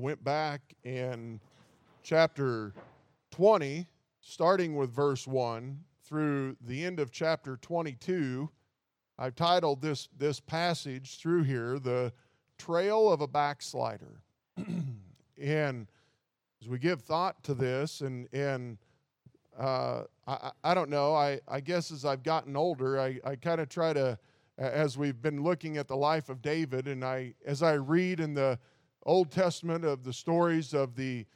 went back in chapter 20, starting with verse 1 through the end of chapter 22, I've titled this, this passage through here, The Trail of a Backslider. and as we give thought to this, and, and uh, I, I don't know, I, I guess as I've gotten older, I, I kind of try to, as we've been looking at the life of David, and I, as I read in the Old Testament of the stories of the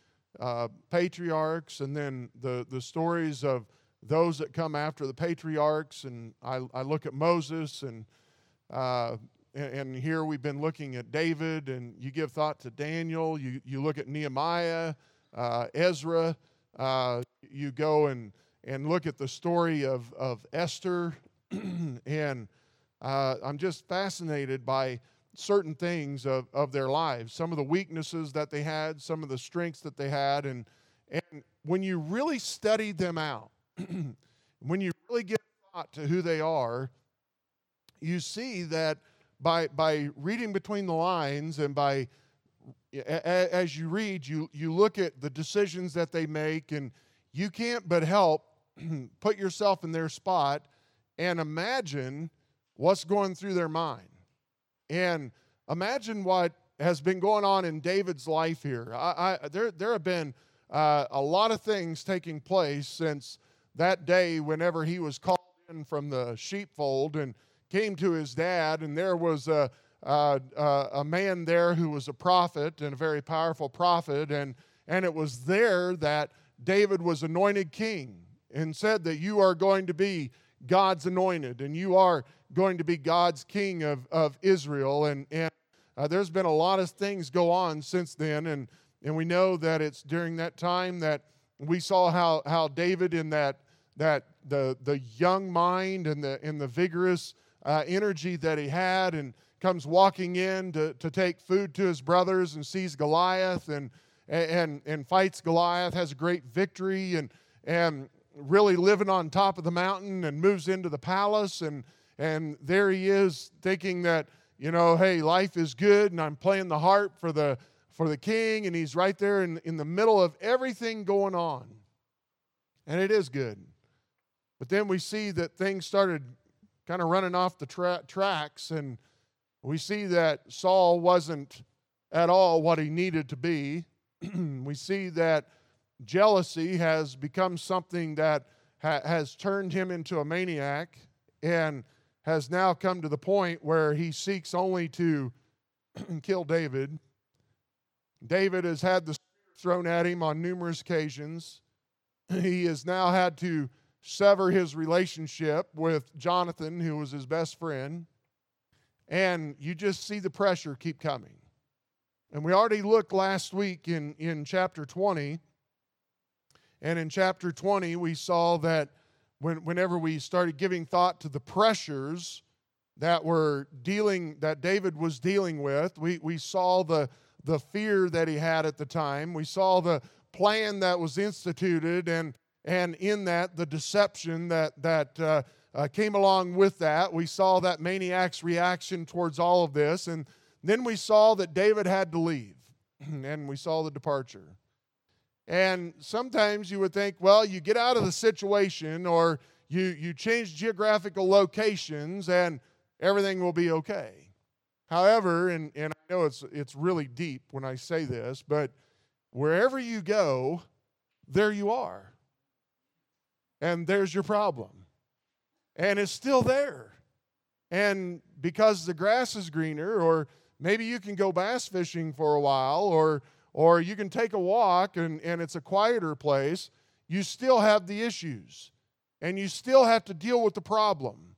uh, patriarchs and then the, the stories of those that come after the patriarchs. And I, I look at Moses, and, uh, and, and, here we've been looking at David, and you give thought to Daniel, you, you look at Nehemiah, uh, Ezra, uh, you go and, and look at the story of, of Esther, and uh, I'm just fascinated by certain things of, of their lives, some of the weaknesses that they had, some of the strengths that they had. And, and when you really study them out, when you really give thought to who they are, you see that by, by reading between the lines and by as you read, you, you look at the decisions that they make, and you can't but help put yourself in their spot and imagine what's going through their mind. And imagine what has been going on in David's life here. I, I, there, there have been uh, a lot of things taking place since that day whenever he was called in from the sheepfold and came to his dad, and there was a, a, a man there who was a prophet and a very powerful prophet, and, and it was there that David was anointed king and said that you are going to be God's anointed and you are going to be God's king of, of Israel. And, and uh, there's been a lot of things go on since then. And, and we know that it's during that time that we saw how, how David, in that, that the, the young mind and the, and the vigorous uh, energy that he had, and comes walking in to, to take food to his brothers and sees Goliath and, and, and fights Goliath, has a great victory, and, and really living on top of the mountain and moves into the palace and and there he is thinking that you know hey life is good and i'm playing the harp for the for the king and he's right there in, in the middle of everything going on. And it is good. But then we see that things started kind of running off the tra- tracks and we see that saul wasn't at all what he needed to be. We see that jealousy has become something that ha- has turned him into a maniac and has now come to the point where he seeks only to kill David. David has had the thrown at him on numerous occasions. He has now had to sever his relationship with Jonathan, who was his best friend. And you just see the pressure keep coming. And we already looked last week in, in chapter 20. And in chapter 20, we saw that when, whenever we started giving thought to the pressures that were dealing that David was dealing with, we, we saw the, the fear that he had at the time. We saw the plan that was instituted, and, and in that, the deception that, that uh, uh, came along with that. We saw that maniac's reaction towards all of this, and then we saw that David had to leave, and we saw the departure. And sometimes you would think, well, you get out of the situation or you, you change geographical locations and everything will be okay. However, and, and I know it's, it's really deep when I say this, but wherever you go, there you are. And there's your problem. And it's still there. And because the grass is greener, or maybe you can go bass fishing for a while, or or you can take a walk and, and it's a quieter place, you still have the issues and you still have to deal with the problem.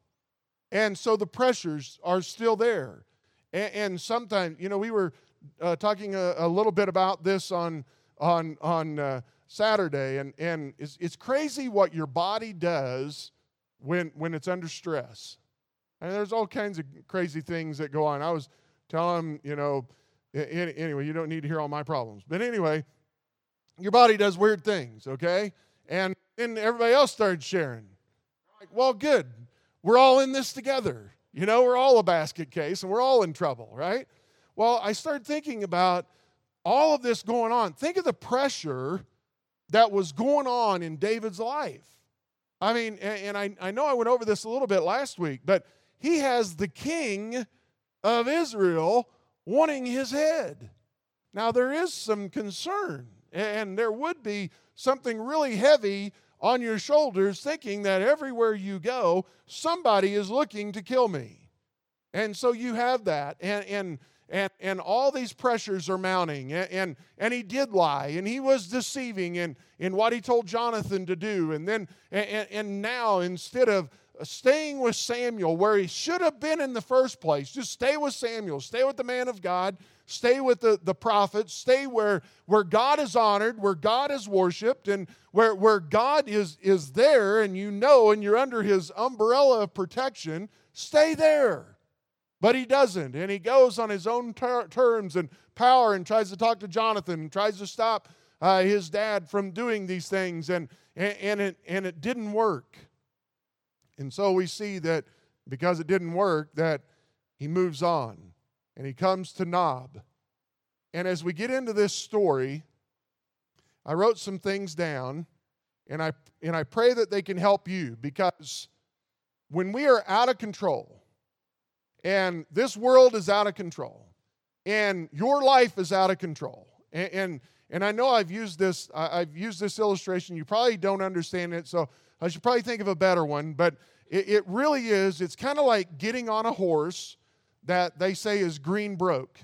And so the pressures are still there. And, and sometimes, you know, we were uh, talking a, a, little bit about this on, on, on uh, Saturday, and, and it's, it's crazy what your body does when, when it's under stress. And there's all kinds of crazy things that go on. I was telling, you know, Anyway, you don't need to hear all my problems. But anyway, your body does weird things, okay? And then everybody else started sharing. Like, well, good. We're all in this together. You know, we're all a basket case and we're all in trouble, right? Well, I started thinking about all of this going on. Think of the pressure that was going on in David's life. I mean, and I, I know I went over this a little bit last week, but he has the king of Israel wanting his head. Now, there is some concern, and there would be something really heavy on your shoulders thinking that everywhere you go, somebody is looking to kill me. And so you have that. And, and, and, and all these pressures are mounting. And, and, and he did lie, and he was deceiving in, in what he told Jonathan to do. And then, and, and now, instead of staying with Samuel where he should have been in the first place. Just stay with Samuel, stay with the man of God, stay with the, the prophets, stay where, where God is honored, where God is worshiped, and where, where God is, is there and you know and you're under his umbrella of protection. Stay there. But he doesn't, and he goes on his own ter- terms and power and tries to talk to Jonathan and tries to stop uh, his dad from doing these things, and, and, and, it, and it didn't work. And so we see that because it didn't work, that he moves on and he comes to Nob. And as we get into this story, I wrote some things down and I and I pray that they can help you because when we are out of control and this world is out of control and your life is out of control and and, and I know I've used this I've used this illustration you probably don't understand it so I should probably think of a better one, but it, it really is. It's kind of like getting on a horse that they say is green broke.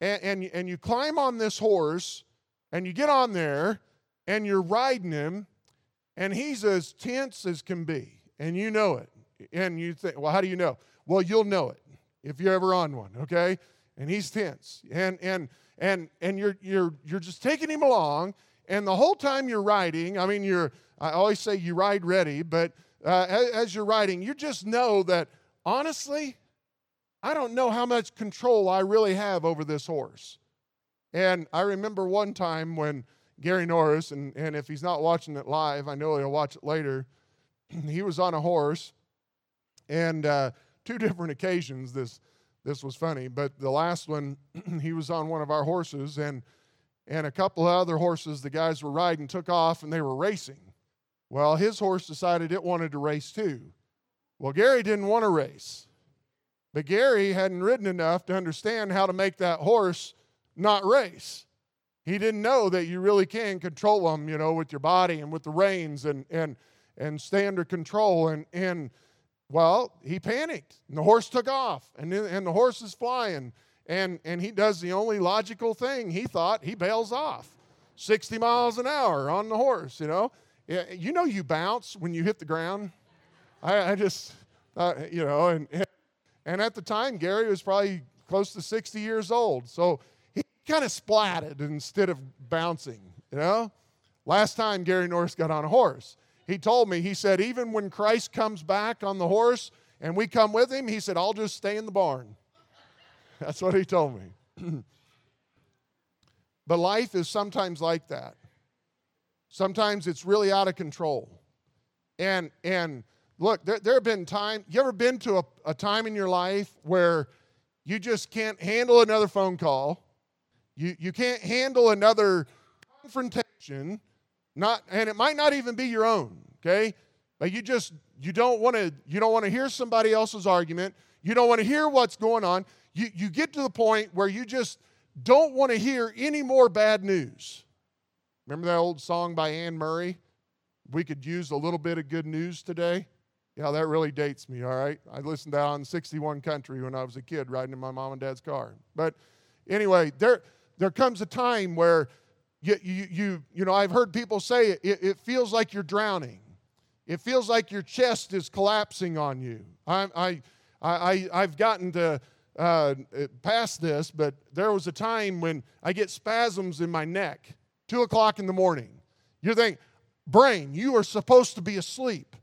And, and, and you climb on this horse and you get on there and you're riding him and he's as tense as can be and you know it. And you think, well, how do you know? Well, you'll know it if you're ever on one, okay? And he's tense. And and and and you're you're you're just taking him along and the whole time you're riding, I mean you're I always say you ride ready, but uh, as, as you're riding, you just know that honestly, I don't know how much control I really have over this horse. And I remember one time when Gary Norris, and, and if he's not watching it live, I know he'll watch it later, he was on a horse. And uh, two different occasions, this, this was funny, but the last one, he was on one of our horses, and, and a couple of other horses the guys were riding took off and they were racing. Well, his horse decided it wanted to race too. Well, Gary didn't want to race. But Gary hadn't ridden enough to understand how to make that horse not race. He didn't know that you really can control them, you know, with your body and with the reins and and and stay under control. And and well, he panicked and the horse took off and and the horse is flying and and he does the only logical thing he thought he bails off 60 miles an hour on the horse, you know. You know you bounce when you hit the ground. I, I just, uh, you know, and, and at the time, Gary was probably close to 60 years old. So he kind of splatted instead of bouncing, you know. Last time Gary Norris got on a horse, he told me, he said, even when Christ comes back on the horse and we come with him, he said, I'll just stay in the barn. That's what he told me. but life is sometimes like that. Sometimes it's really out of control. And and look, there, there have been times, you ever been to a, a time in your life where you just can't handle another phone call? You, you can't handle another confrontation, not, and it might not even be your own, okay? But you just, you don't want to, you don't want to hear somebody else's argument. You don't want to hear what's going on. You, you get to the point where you just don't want to hear any more bad news. Remember that old song by Anne Murray? We could use a little bit of good news today. Yeah, that really dates me, all right? I listened to that on 61 Country when I was a kid riding in my mom and dad's car. But anyway, there, there comes a time where you, you, you, you know, I've heard people say it, it, it feels like you're drowning. It feels like your chest is collapsing on you. I, I, I, I've gotten to uh, past this, but there was a time when I get spasms in my neck two o'clock in the morning. You think, brain, you are supposed to be asleep.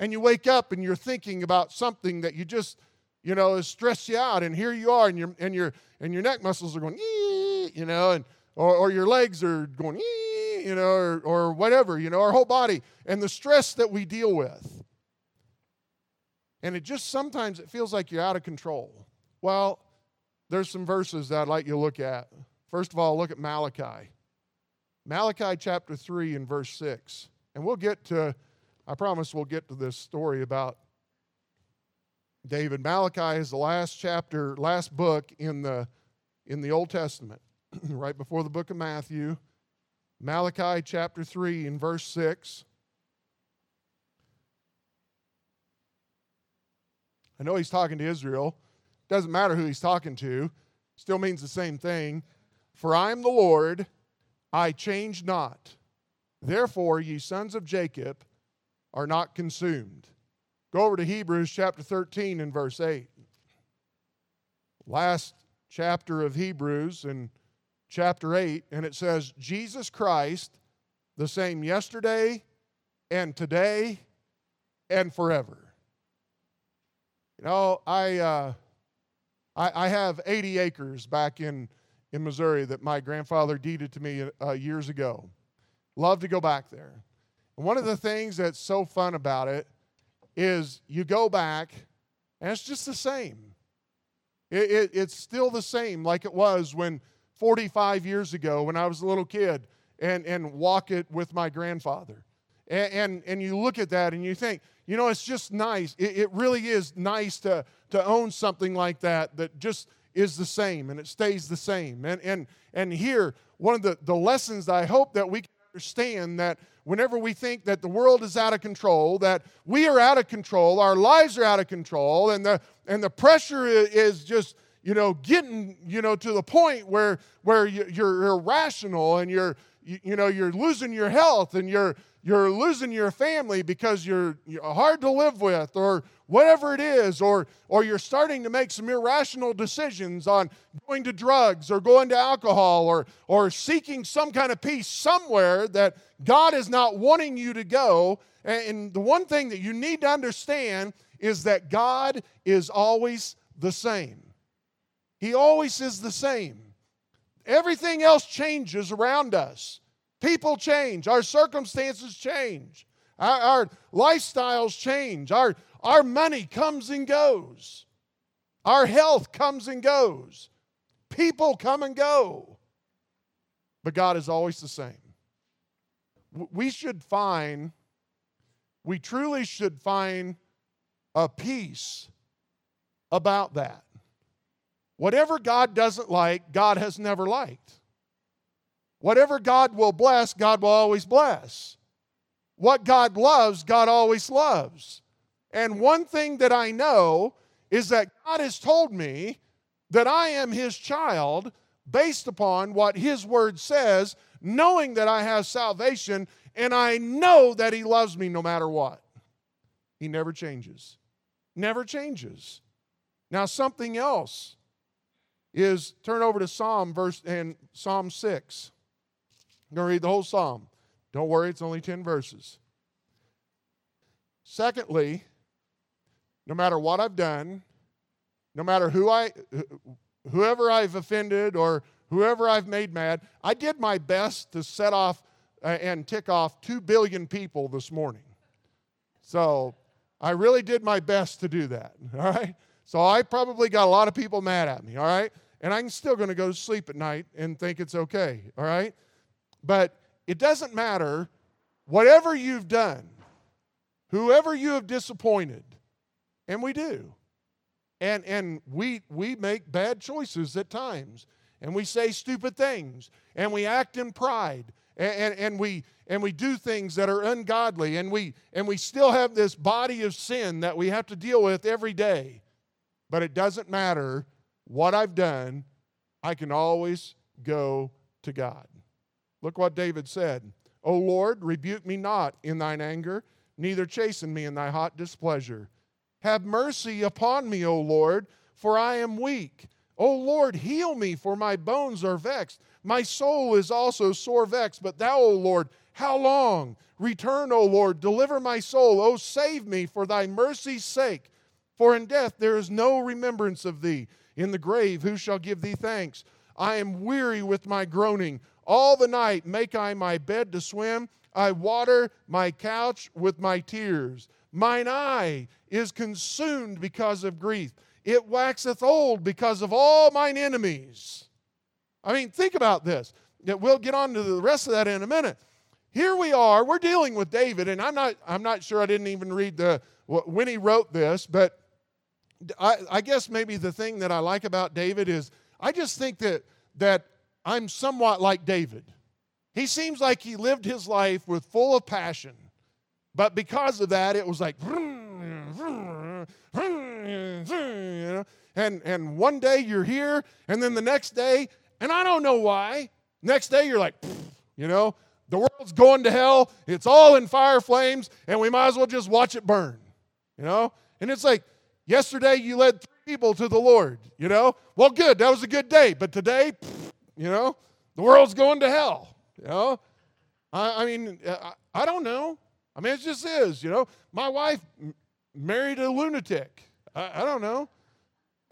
And you wake up and you're thinking about something that you just, you know, has stressed you out. And here you are, and your and your and your neck muscles are going, you know, and or, or your legs are going, you know, or, or whatever, you know, our whole body, and the stress that we deal with. And it just sometimes it feels like you're out of control. Well, there's some verses that I'd like you to look at First of all, look at Malachi. Malachi chapter 3 and verse 6. And we'll get to, I promise we'll get to this story about David. Malachi is the last chapter, last book in the, in the Old Testament, right before the book of Matthew. Malachi chapter 3 and verse 6. I know he's talking to Israel. Doesn't matter who he's talking to, still means the same thing. For I am the Lord, I change not. Therefore, ye sons of Jacob are not consumed. Go over to Hebrews chapter 13 and verse 8. Last chapter of Hebrews and chapter 8, and it says, Jesus Christ, the same yesterday and today and forever. You know, I, uh, I, I, have 80 acres back in, in Missouri that my grandfather deeded to me uh, years ago. Love to go back there. And one of the things that's so fun about it is you go back and it's just the same. It, it, it's still the same like it was when 45 years ago when I was a little kid and, and walk it with my grandfather. And, and, and you look at that and you think, you know, it's just nice. It, it really is nice to, to own something like that that just is the same and it stays the same. And, and, and here, one of the, the lessons I hope that we can understand that whenever we think that the world is out of control, that we are out of control, our lives are out of control, and the, and the pressure is just you know getting you know to the point where where you're irrational and you're you, know you're losing your health and you're you're losing your family because you're, you're, hard to live with or whatever it is or or you're starting to make some irrational decisions on going to drugs or going to alcohol or or seeking some kind of peace somewhere that God is not wanting you to go. And the one thing that you need to understand is that God is always the same he always is the same. Everything else changes around us. People change, our circumstances change, our, our lifestyles change, our, our money comes and goes, our health comes and goes, people come and go. But God is always the same. We should find, we truly should find a peace about that. Whatever God doesn't like, God has never liked. Whatever God will bless, God will always bless. What God loves, God always loves. And one thing that I know is that God has told me that I am His child based upon what His Word says, knowing that I have salvation, and I know that He loves me no matter what. He never changes. Never changes. Now, something else is turn over to Psalm verse and Psalm 6. I'm going to read the whole psalm. Don't worry, it's only 10 verses. Secondly, no matter what I've done, no matter who I whoever I've offended or whoever I've made mad, I did my best to set off uh, and tick off 2 billion people this morning. So, I really did my best to do that, all right? So, I probably got a lot of people mad at me, all right? And I'm still going to go to sleep at night and think it's okay, all right? But it doesn't matter, whatever you've done, whoever you have disappointed, and we do. And, and we, we make bad choices at times, and we say stupid things, and we act in pride, and, and, and, we, and we do things that are ungodly, and we, and we still have this body of sin that we have to deal with every day. But it doesn't matter what I've done, I can always go to God. Look what David said O Lord, rebuke me not in thine anger, neither chasten me in thy hot displeasure. Have mercy upon me, O Lord, for I am weak. O Lord, heal me, for my bones are vexed. My soul is also sore vexed. But thou, O Lord, how long? Return, O Lord, deliver my soul. O save me for thy mercy's sake. For in death there is no remembrance of thee. In the grave, who shall give thee thanks? I am weary with my groaning. All the night make I my bed to swim. I water my couch with my tears. Mine eye is consumed because of grief. It waxeth old because of all mine enemies. I mean, think about this. We'll get on to the rest of that in a minute. Here we are, we're dealing with David, and I'm not, I'm not sure I didn't even read the when he wrote this, but I, I guess maybe the thing that I like about David is I just think that that I'm somewhat like David. He seems like he lived his life with full of passion. But because of that, it was like, and, and one day you're here, and then the next day, and I don't know why, next day you're like, you know, the world's going to hell, it's all in fire flames, and we might as well just watch it burn, you know? And it's like, yesterday you led three people to the Lord, you know? Well, good, that was a good day, but today, you know, the world's going to hell, you know? I, I mean, uh, I, I don't know. I mean, it just is, you know. My wife married a lunatic. I, I don't know,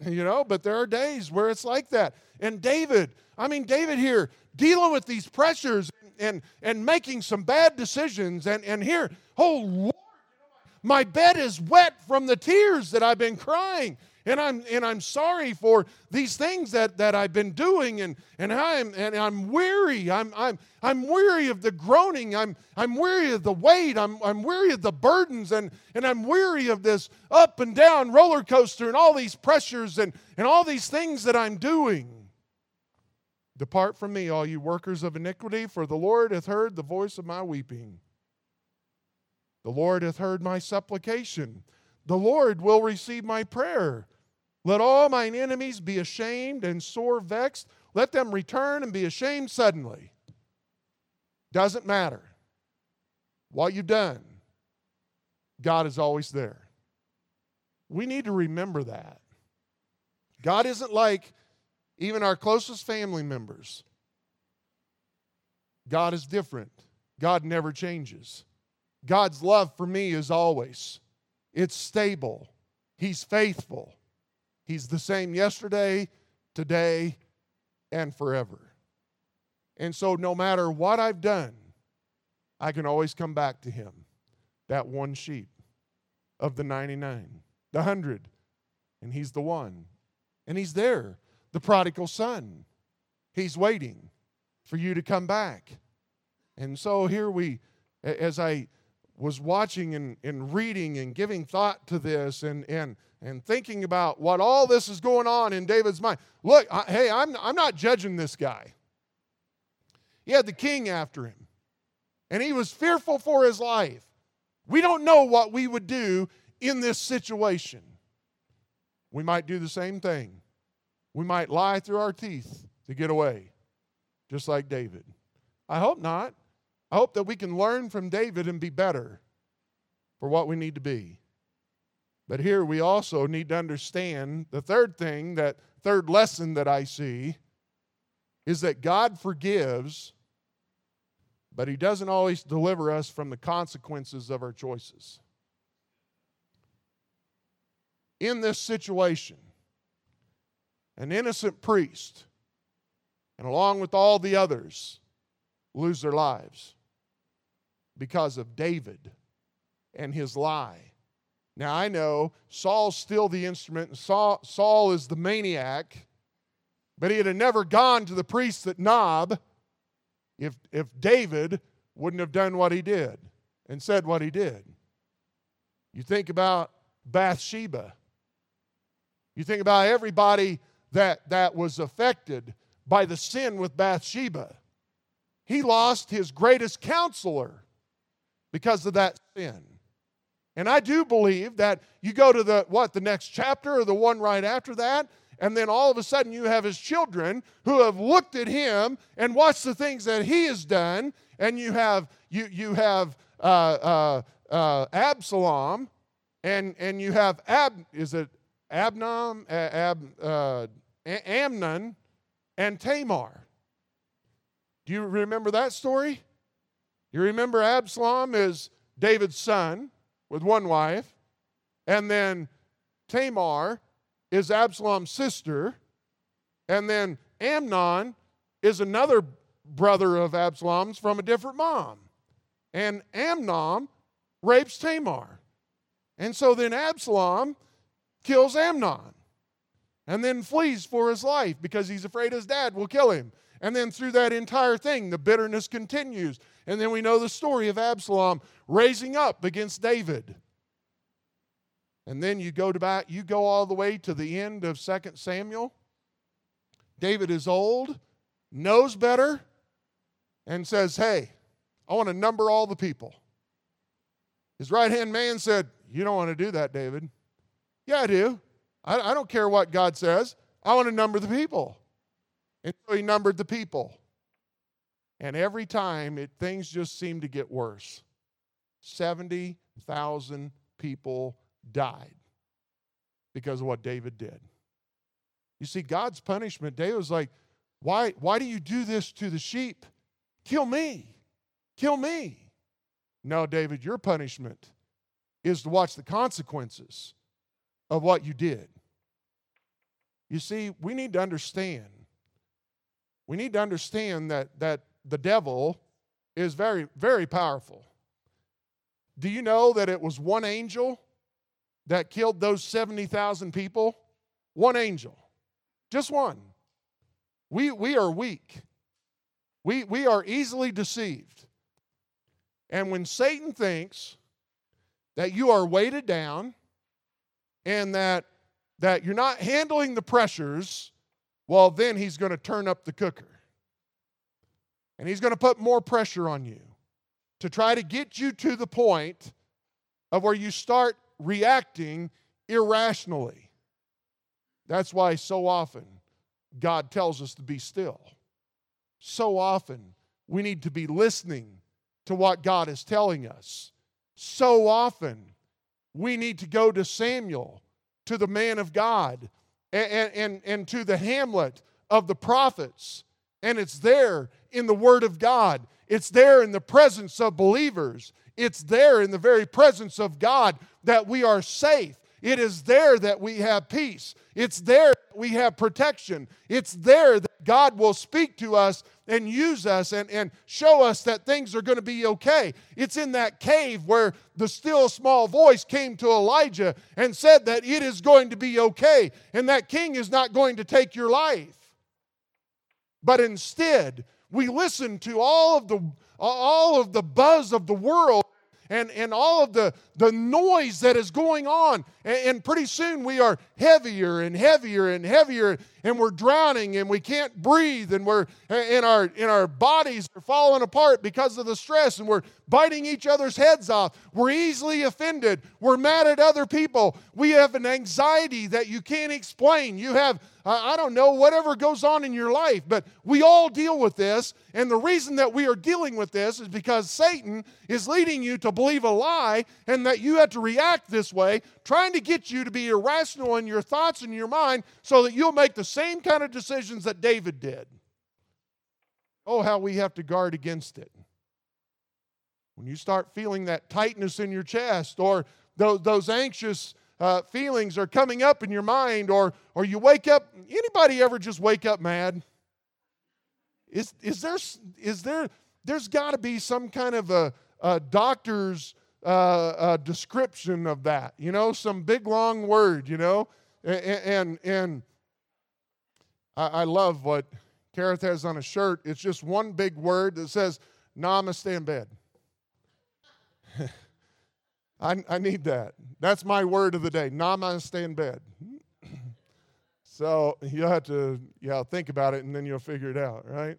you know, but there are days where it's like that. And David, I mean, David here dealing with these pressures and, and making some bad decisions. And, and here, oh Lord, my bed is wet from the tears that I've been crying and I'm and I'm sorry for these things that, that I've been doing and, and I'm and I'm weary. I'm I'm I'm weary of the groaning. I'm I'm weary of the weight. I'm I'm weary of the burdens and, and I'm weary of this up and down roller coaster and all these pressures and, and all these things that I'm doing. Depart from me, all you workers of iniquity, for the Lord hath heard the voice of my weeping. The Lord hath heard my supplication. The Lord will receive my prayer. Let all mine enemies be ashamed and sore vexed. Let them return and be ashamed suddenly. Doesn't matter what you've done, God is always there. We need to remember that. God isn't like even our closest family members. God is different. God never changes. God's love for me is always, it's stable. He's faithful. He's the same yesterday, today, and forever. And so, no matter what I've done, I can always come back to Him. That one sheep of the 99, the 100, and He's the one. And He's there, the prodigal son. He's waiting for you to come back. And so, here we, as I was watching and, and reading and giving thought to this and, and and thinking about what all this is going on in David's mind. Look, I, hey, I'm, I'm not judging this guy. He had the king after him, and he was fearful for his life. We don't know what we would do in this situation. We might do the same thing. We might lie through our teeth to get away, just like David. I hope not. I hope that we can learn from David and be better for what we need to be. But here we also need to understand the third thing, that third lesson that I see, is that God forgives, but He doesn't always deliver us from the consequences of our choices. In this situation, an innocent priest, and along with all the others, lose their lives because of David and his lie. Now I know Saul's still the instrument, and Saul, Saul is the maniac, but he'd have never gone to the priest at Nob if, if David wouldn't have done what he did and said what he did. You think about Bathsheba. You think about everybody that, that was affected by the sin with Bathsheba. He lost his greatest counselor because of that sin. And I do believe that you go to the what the next chapter or the one right after that and then all of a sudden you have his children who have looked at him and watched the things that he has done and you have you you have uh, uh, uh, Absalom and and you have Ab is it Abnom Ab uh, Amnon and Tamar. Do you remember that story? You remember Absalom is David's son with one wife, and then Tamar is Absalom's sister, and then Amnon is another brother of Absalom's from a different mom. And Amnon rapes Tamar. And so then Absalom kills Amnon. and then flees for his life because he's afraid his dad will kill him. And then through that entire thing, the bitterness continues. And then we know the story of Absalom raising up against David. And then you go to back, you go all the way to the end of 2 Samuel. David is old, knows better, and says, Hey, I want to number all the people. His right hand man said, You don't want to do that, David. Yeah, I do. I, I don't care what God says. I want to number the people. And so he numbered the people. And every time it, things just seemed to get worse. 70,000 people died because of what David did. You see, God's punishment, David was like, why, why do you do this to the sheep? Kill me. Kill me. No, David, your punishment is to watch the consequences of what you did. You see, we need to understand. We need to understand that, that the devil is very, very powerful. Do you know that it was one angel that killed those 70,000 people? One angel. Just one. We, we are weak. We, we are easily deceived. And when Satan thinks that you are weighted down and that, that you're not handling the pressures, well, then he's going to turn up the cooker. And he's going to put more pressure on you to try to get you to the point of where you start reacting irrationally. That's why so often God tells us to be still. So often we need to be listening to what God is telling us. So often we need to go to Samuel, to the man of God, and, and, and to the hamlet of the prophets. And it's there in the Word of God, it's there in the presence of believers, it's there in the very presence of God that we are safe. It is there that we have peace. It's there we have protection. It's there that God will speak to us and use us and, and show us that things are going to be okay. It's in that cave where the still small voice came to Elijah and said that it is going to be okay and that king is not going to take your life. But instead, we listen to all of the all of the buzz of the world and, and all of the, the noise that is going on. And, and pretty soon we are heavier and heavier and heavier, and we're drowning and we can't breathe, and we're in our in our bodies are falling apart because of the stress, and we're biting each other's heads off. We're easily offended. We're mad at other people. We have an anxiety that you can't explain. You have I don't know, whatever goes on in your life. But we all deal with this. And the reason that we are dealing with this is because Satan is leading you to believe a lie and that you have to react this way, trying to get you to be irrational in your thoughts and your mind so that you'll make the same kind of decisions that David did. Oh, how we have to guard against it. When you start feeling that tightness in your chest or those, those anxious uh, feelings are coming up in your mind or, or you wake up, anybody ever just wake up mad? Is, is there, is there, there's got to be some kind of a, a doctor's uh, a description of that, you know, some big long word, you know, and and, and I, love what Kareth has on a shirt. It's just one big word that says "Namaste in bed." I, I need that. That's my word of the day. Namaste in bed. so you'll have to yeah think about it and then you'll figure it out, right?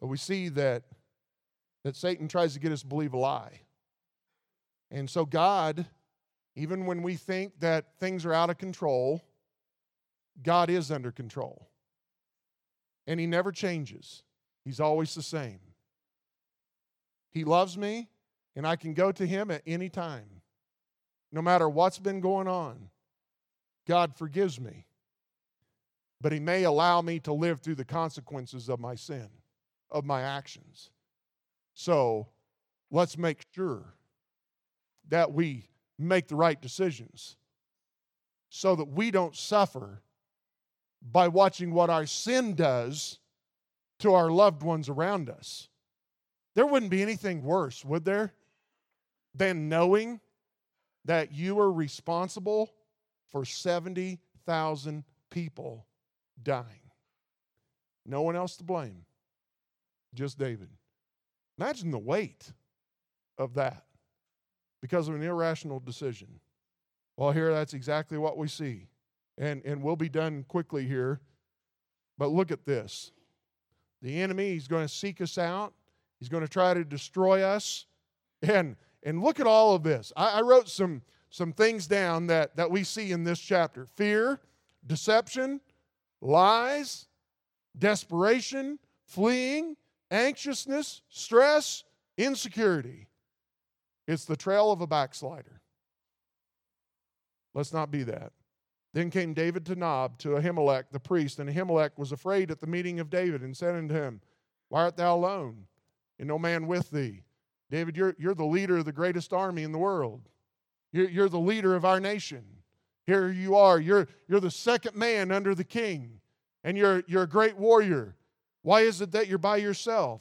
But we see that that Satan tries to get us to believe a lie. And so, God, even when we think that things are out of control, God is under control. And He never changes, He's always the same. He loves me, and I can go to Him at any time, no matter what's been going on. God forgives me, but He may allow me to live through the consequences of my sin, of my actions. So let's make sure that we make the right decisions so that we don't suffer by watching what our sin does to our loved ones around us. There wouldn't be anything worse, would there, than knowing that you are responsible for 70,000 people dying. No one else to blame, just David. Imagine the weight of that because of an irrational decision. Well, here that's exactly what we see. And, and we'll be done quickly here. But look at this. The enemy, he's going to seek us out. He's going to try to destroy us. And, and look at all of this. I, I wrote some, some things down that, that we see in this chapter fear, deception, lies, desperation, fleeing, anxiousness, stress, insecurity. It's the trail of a backslider. Let's not be that. Then came David to Nob, to Ahimelech the priest, and Ahimelech was afraid at the meeting of David and said unto him, Why art thou alone, and no man with thee? David, you're, you're the leader of the greatest army in the world. You're, you're the leader of our nation. Here you are. You're, you're the second man under the king, and you're, you're a great warrior. Why is it that you're by yourself?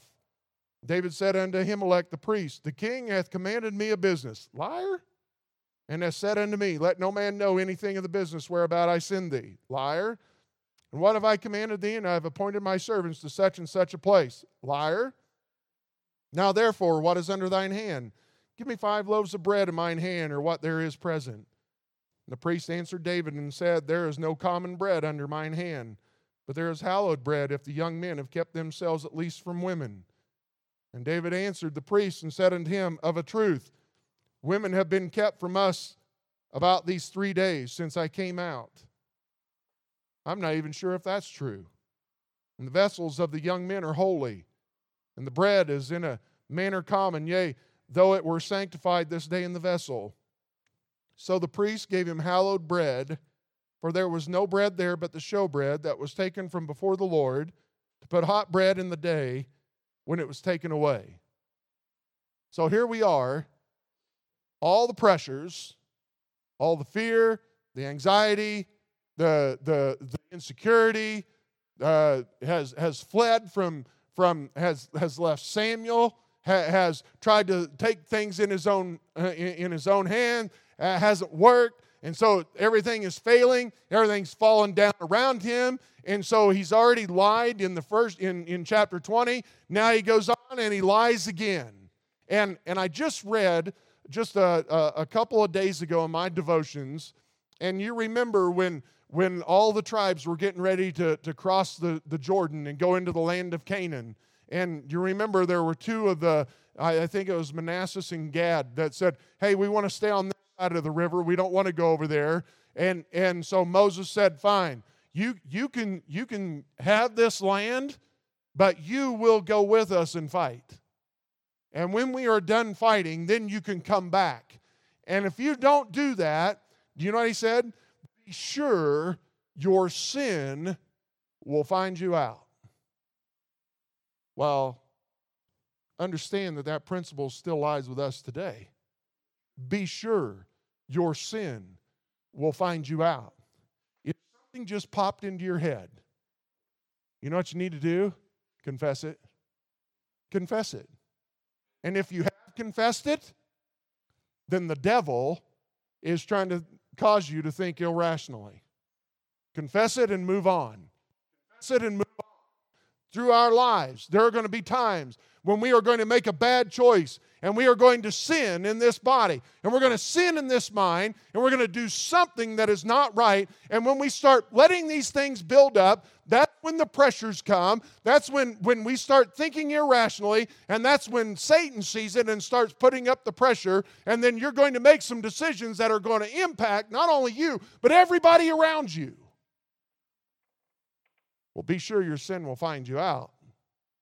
David said unto Ahimelech the priest, The king hath commanded me a business. Liar? and has said unto me, Let no man know anything of the business whereabout I send thee. Liar. And what have I commanded thee? And I have appointed my servants to such and such a place. Liar. Now therefore, what is under thine hand? Give me five loaves of bread in mine hand, or what there is present. And the priest answered David and said, There is no common bread under mine hand, but there is hallowed bread if the young men have kept themselves at least from women. And David answered the priest and said unto him, Of a truth, Women have been kept from us about these three days since I came out. I'm not even sure if that's true. And the vessels of the young men are holy, and the bread is in a manner common, yea, though it were sanctified this day in the vessel. So the priest gave him hallowed bread, for there was no bread there but the showbread that was taken from before the Lord to put hot bread in the day when it was taken away. So here we are all the pressures, all the fear, the anxiety, the, the, the insecurity, uh, has, has fled from, from has, has left Samuel, ha, has tried to take things in his own, uh, in, in, his own hand, uh, hasn't worked. And so everything is failing, everything's fallen down around him. And so he's already lied in the first in, in chapter 20. Now he goes on and he lies again. And and I just read just a, a, a couple of days ago in my devotions, and you remember when when all the tribes were getting ready to, to cross the, the Jordan and go into the land of Canaan. And you remember there were two of the, I, I think it was Manassas and Gad, that said, Hey, we want to stay on this side of the river. We don't want to go over there. And, and so Moses said, Fine, you, you, can, you can have this land, but you will go with us and fight. And when we are done fighting, then you can come back. And if you don't do that, do you know what he said? Sure your sin will find you out. Well, understand that that principle still lies with us today. Be sure your sin will find you out. If something just popped into your head, you know what you need to do? Confess it. Confess it. And if you have confessed it, then the devil is trying to cause you to think irrationally. Confess it and move on. Confess it and move on. Through our lives, there are going to be times when we are going to make a bad choice and we are going to sin in this body and we're going to sin in this mind and we're going to do something that is not right. And when we start letting these things build up, that's when the pressures come. That's when, when we start thinking irrationally, and that's when Satan sees it and starts putting up the pressure. And then you're going to make some decisions that are going to impact not only you, but everybody around you. Well, be sure your sin will find you out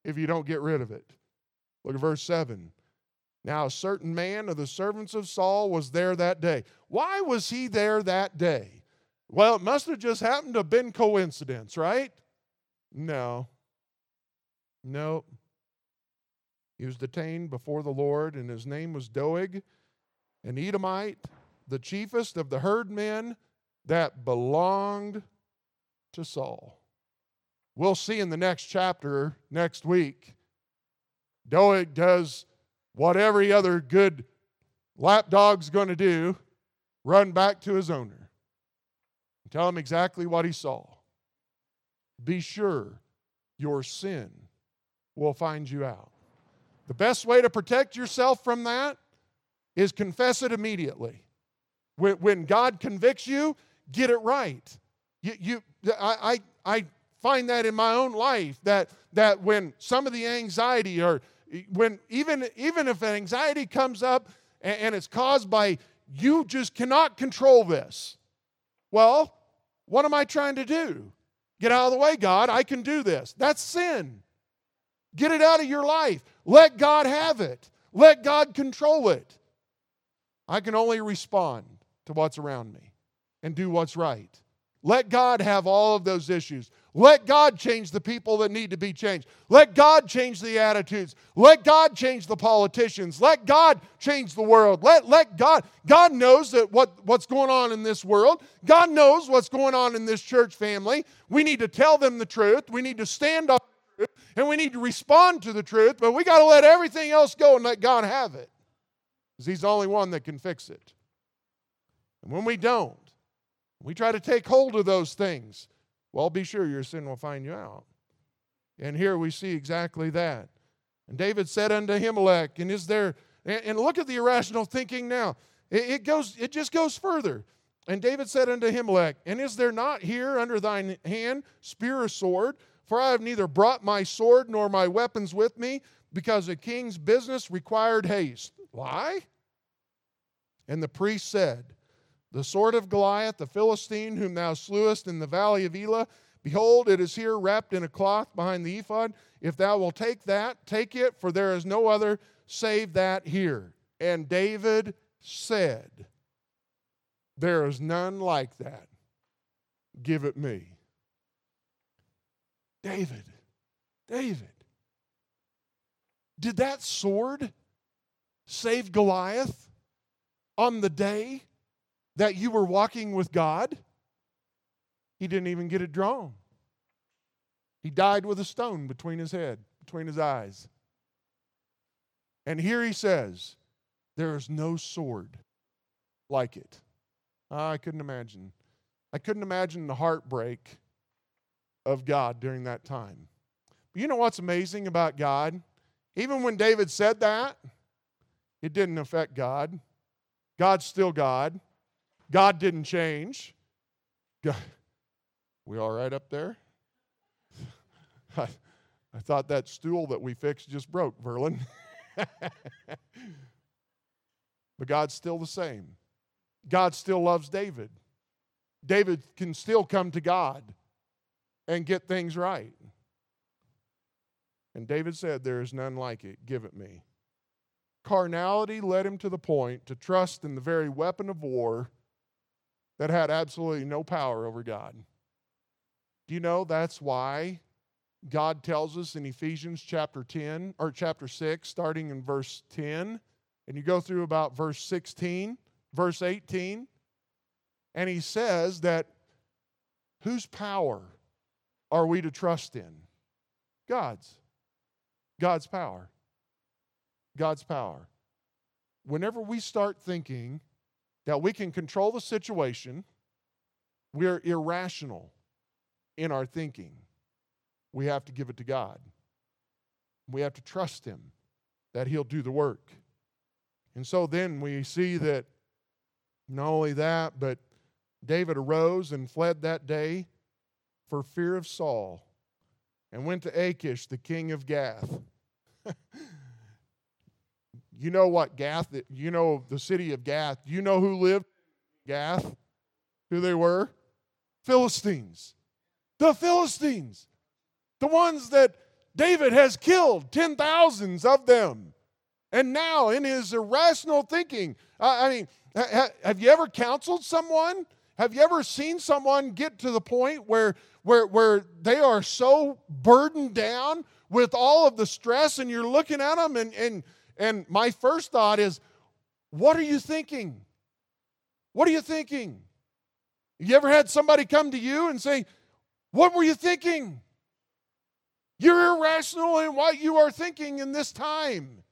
if you don't get rid of it. Look at verse 7. Now, a certain man of the servants of Saul was there that day. Why was he there that day? Well, it must have just happened to have been coincidence, right? No. No. He was detained before the Lord, and his name was Doeg, an Edomite, the chiefest of the herdmen that belonged to Saul. We'll see in the next chapter next week Doeg does what every other good lapdog's going to do run back to his owner. and Tell him exactly what he saw. Be sure your sin will find you out. The best way to protect yourself from that is confess it immediately. When, God convicts you, get it right. You, you, I, I, I find that in my own life that, that when some of the anxiety or when even, even if an anxiety comes up and, and it's caused by you just cannot control this. Well, what am I trying to do? Get out of the way, God. I can do this. That's sin. Get it out of your life. Let God have it. Let God control it. I can only respond to what's around me and do what's right. Let God have all of those issues. Let God change the people that need to be changed. Let God change the attitudes. Let God change the politicians. Let God change the world. Let, let God, God knows that what, what's going on in this world. God knows what's going on in this church family. We need to tell them the truth. We need to stand up and we need to respond to the truth, but we got to let everything else go and let God have it. Because He's the only one that can fix it. And when we don't, we try to take hold of those things, well, be sure your sin will find you out. And here we see exactly that. And David said unto Ahimelech, and is there, and look at the irrational thinking now. It, goes, it just goes further. And David said unto Ahimelech, and is there not here under thine hand spear or sword? For I have neither brought my sword nor my weapons with me, because the king's business required haste. Why? And the priest said, the sword of Goliath, the Philistine, whom thou slewest in the valley of Elah, behold, it is here wrapped in a cloth behind the ephod. If thou wilt take that, take it, for there is no other save that here. And David said, There is none like that. Give it me. David, David, did that sword save Goliath on the day that you were walking with God, he didn't even get it drawn. He died with a stone between his head, between his eyes. And here he says, There is no sword like it. I couldn't imagine. I couldn't imagine the heartbreak of God during that time. But you know what's amazing about God? Even when David said that, it didn't affect God. God's still God. God didn't change. God, we all right up there? I, I thought that stool that we fixed just broke, Verlin. but God's still the same. God still loves David. David can still come to God and get things right. And David said, There is none like it. Give it me. Carnality led him to the point to trust in the very weapon of war that had absolutely no power over God. Do you know that's why God tells us in Ephesians chapter 10 or chapter 6, starting in verse 10, and you go through about verse 16, verse 18, and he says that whose power are we to trust in? God's. God's power. God's power. Whenever we start thinking that we can control the situation. We're irrational in our thinking. We have to give it to God. We have to trust Him that He'll do the work. And so then we see that not only that, but David arose and fled that day for fear of Saul and went to Achish, the king of Gath. You know what Gath, you know the city of Gath. You know who lived Gath? Who they were? Philistines. The Philistines. The ones that David has killed, ten thousands of them. And now, in his irrational thinking, I mean, have you ever counseled someone? Have you ever seen someone get to the point where, where, where they are so burdened down with all of the stress and you're looking at them and, and and my first thought is, what are you thinking? What are you thinking? You ever had somebody come to you and say, What were you thinking? You're irrational in what you are thinking in this time.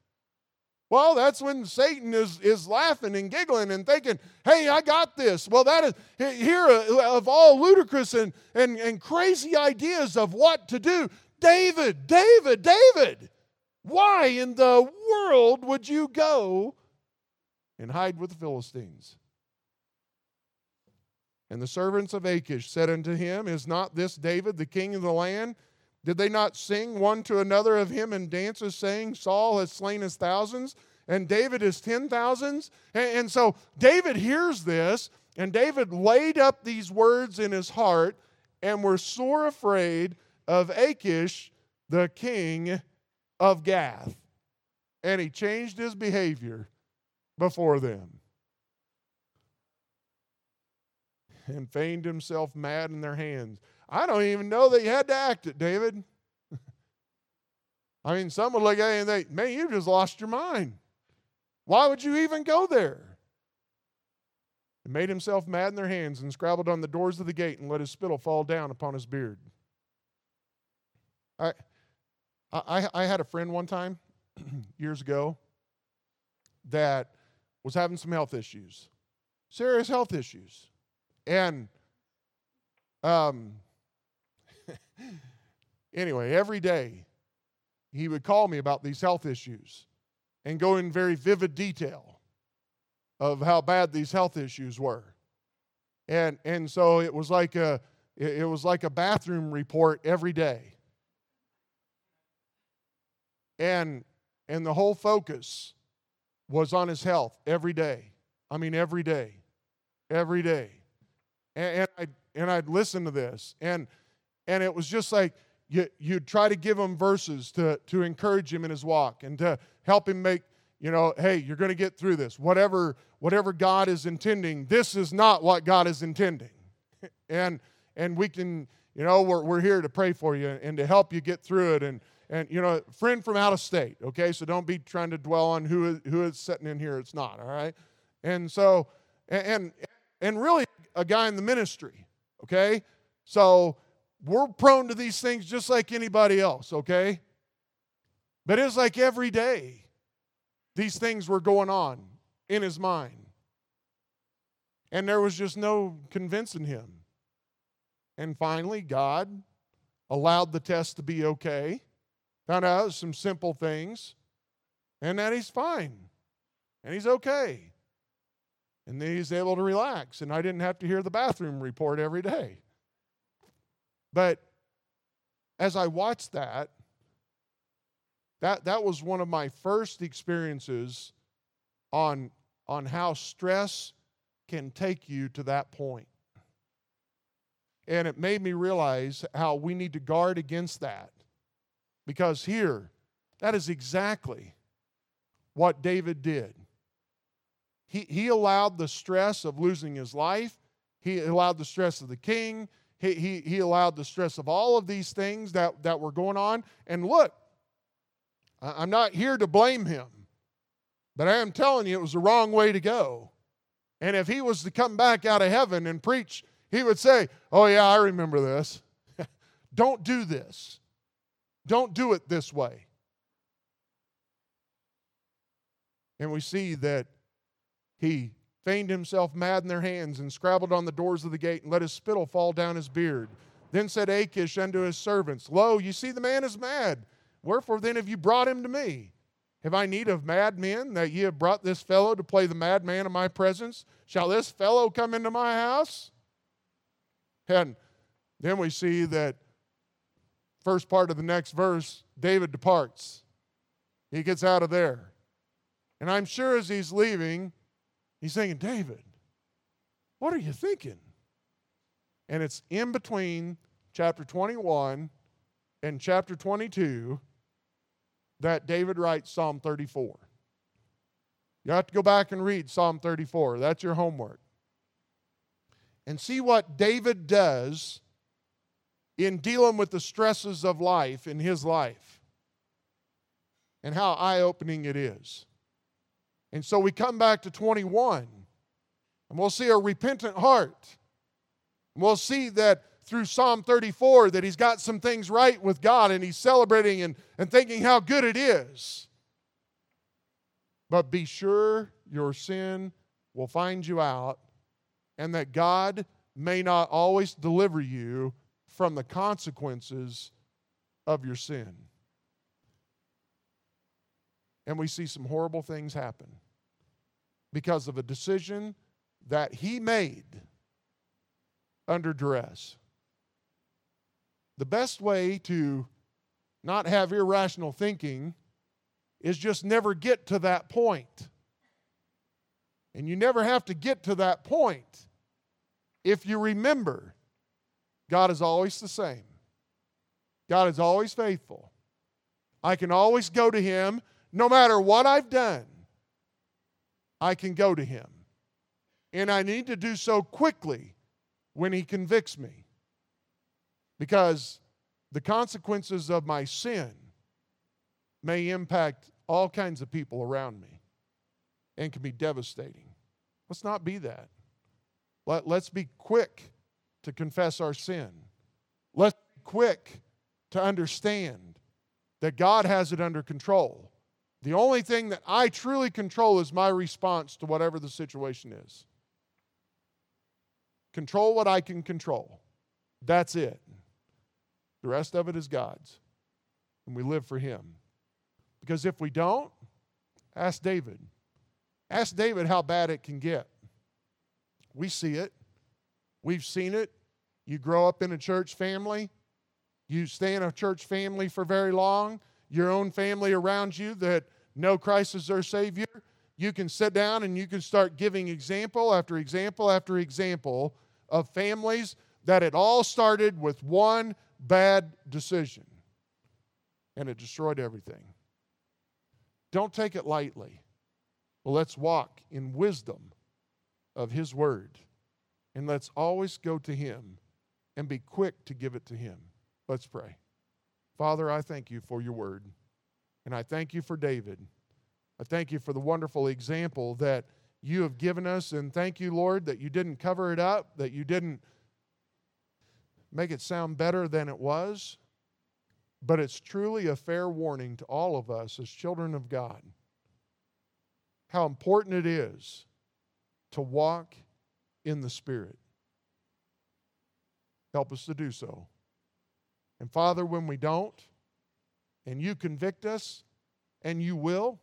Well, that's when Satan is, is laughing and giggling and thinking, hey, I got this. Well, that is here uh, of all ludicrous and, and, and crazy ideas of what to do. David, David, David, why in the world would you go and hide with the Philistines? And the servants of Achish said unto him, Is not this David the king of the land? Did they not sing one to another of him in dances, saying, Saul has slain his thousands, and David his ten thousands? And, so David hears this, and David laid up these words in his heart, and were sore afraid of Achish, the king of Gath. And he changed his behavior before them. and feigned himself mad in their hands. I don't even know that you had to act it, David. I mean, some would look at you and think, man, you just lost your mind. Why would you even go there? He made himself mad in their hands and scrabbled on the doors of the gate and let his spittle fall down upon his beard. I, I, I had a friend one time years ago that was having some health issues, serious health issues. And um, anyway, every day he would call me about these health issues and go in very vivid detail of how bad these health issues were. And, and so it was like a it was like a bathroom report every day. And and the whole focus was on his health every day. I mean every day. Every day and, and I'd, and I'd listen to this. And, and it was just like you, you'd try to give him verses to, to encourage him in his walk and to help him make, you know, hey, you're going to get through this. Whatever, whatever God is intending, this is not what God is intending. and, and we can, you know, we're, we're here to pray for you and to help you get through it. And, and you know, friend from out of state, okay? So don't be trying to dwell on who is, who is sitting in here. It's not, all right? And so, and, and really a guy in the ministry, okay? So we're prone to these things just like anybody else, okay? But it's like every day these things were going on in his mind. And there was just no convincing him. And finally, God allowed the test to be okay, found out some simple things, and that he's fine and he's okay. And then he's able to relax, and I didn't have to hear the bathroom report every day. But as I watched that, that, that was one of my first experiences on, on how stress can take you to that point. And it made me realize how we need to guard against that. Because here, that is exactly what David did. He, he allowed the stress of losing his life, he allowed the stress of the king, he, he, he allowed the stress of all of these things that, that were going on. And look, I'm not here to blame him, but I am telling you it was the wrong way to go. And if he was to come back out of heaven and preach, he would say, Oh, yeah, I remember this. Don't do this. Don't do it this way. And we see that he feigned himself mad in their hands and scrabbled on the doors of the gate and let his spittle fall down his beard. Then said Achish unto his servants, Lo, you see the man is mad. Wherefore then have you brought him to me? Have I need of mad men that ye have brought this fellow to play the madman in my presence? Shall this fellow come into my house? And then we see that first part of the next verse, David departs. He gets out of there. And I'm sure as he's leaving, He's saying, David, what are you thinking? And it's in between chapter 21 and chapter 22 that David writes Psalm 34. You have to go back and read Psalm 34. That's your homework. And see what David does in dealing with the stresses of life in his life and how eye opening it is. And so we come back to 21, and we'll see a repentant heart. And we'll see that through Psalm 34 that he's got some things right with God and he's celebrating and, and thinking how good it is. But be sure your sin will find you out and that God may not always deliver you from the consequences of your sin. And we see some horrible things happen because of a decision that he made under duress. The best way to not have irrational thinking is just never get to that point. And you never have to get to that point if you remember God is always the same. God is always faithful. I can always go to Him no matter what I've done. I can go to Him. And I need to do so quickly when He convicts me. Because the consequences of my sin may impact all kinds of people around me and can be devastating. Let's not be that. Let, let's be quick to confess our sin. Let's be quick to understand that God has it under control. The only thing that I truly control is my response to whatever the situation is. Control what I can control. That's it. The rest of it is God's. And we live for Him. Because if we don't, ask David. Ask David how bad it can get. We see it, we've seen it. You grow up in a church family, you stay in a church family for very long, your own family around you that know Christ as their Savior. You can sit down and you can start giving example after example after example of families that it all started with one bad decision and it destroyed everything. Don't take it lightly. Well, let's walk in wisdom of His Word. And let's always go to Him and be quick to give it to Him. Let's pray. Father, I thank you for your Word. And I thank you for David. I thank you for the wonderful example that you have given us. And thank you, Lord, that you didn't cover it up, that you didn't make it sound better than it was. But it's truly a fair warning to all of us as children of God how important it is to walk in the Spirit. Help us to do so. And Father, when we don't, and you convict us, and you will,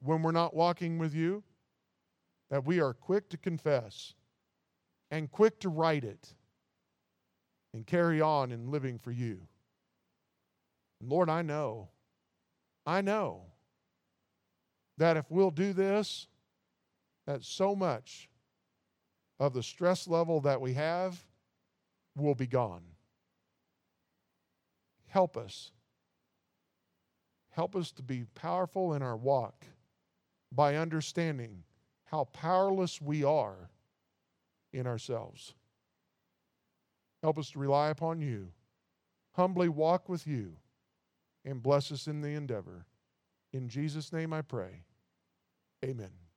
when we're not walking with you, that we are quick to confess and quick to right it and carry on in living for you. And Lord, I know, I know that if we'll do this, that so much of the stress level that we have will be gone. Help us. Help us to be powerful in our walk by understanding how powerless we are in ourselves. Help us to rely upon you, humbly walk with you, and bless us in the endeavor. In Jesus' name I pray. Amen.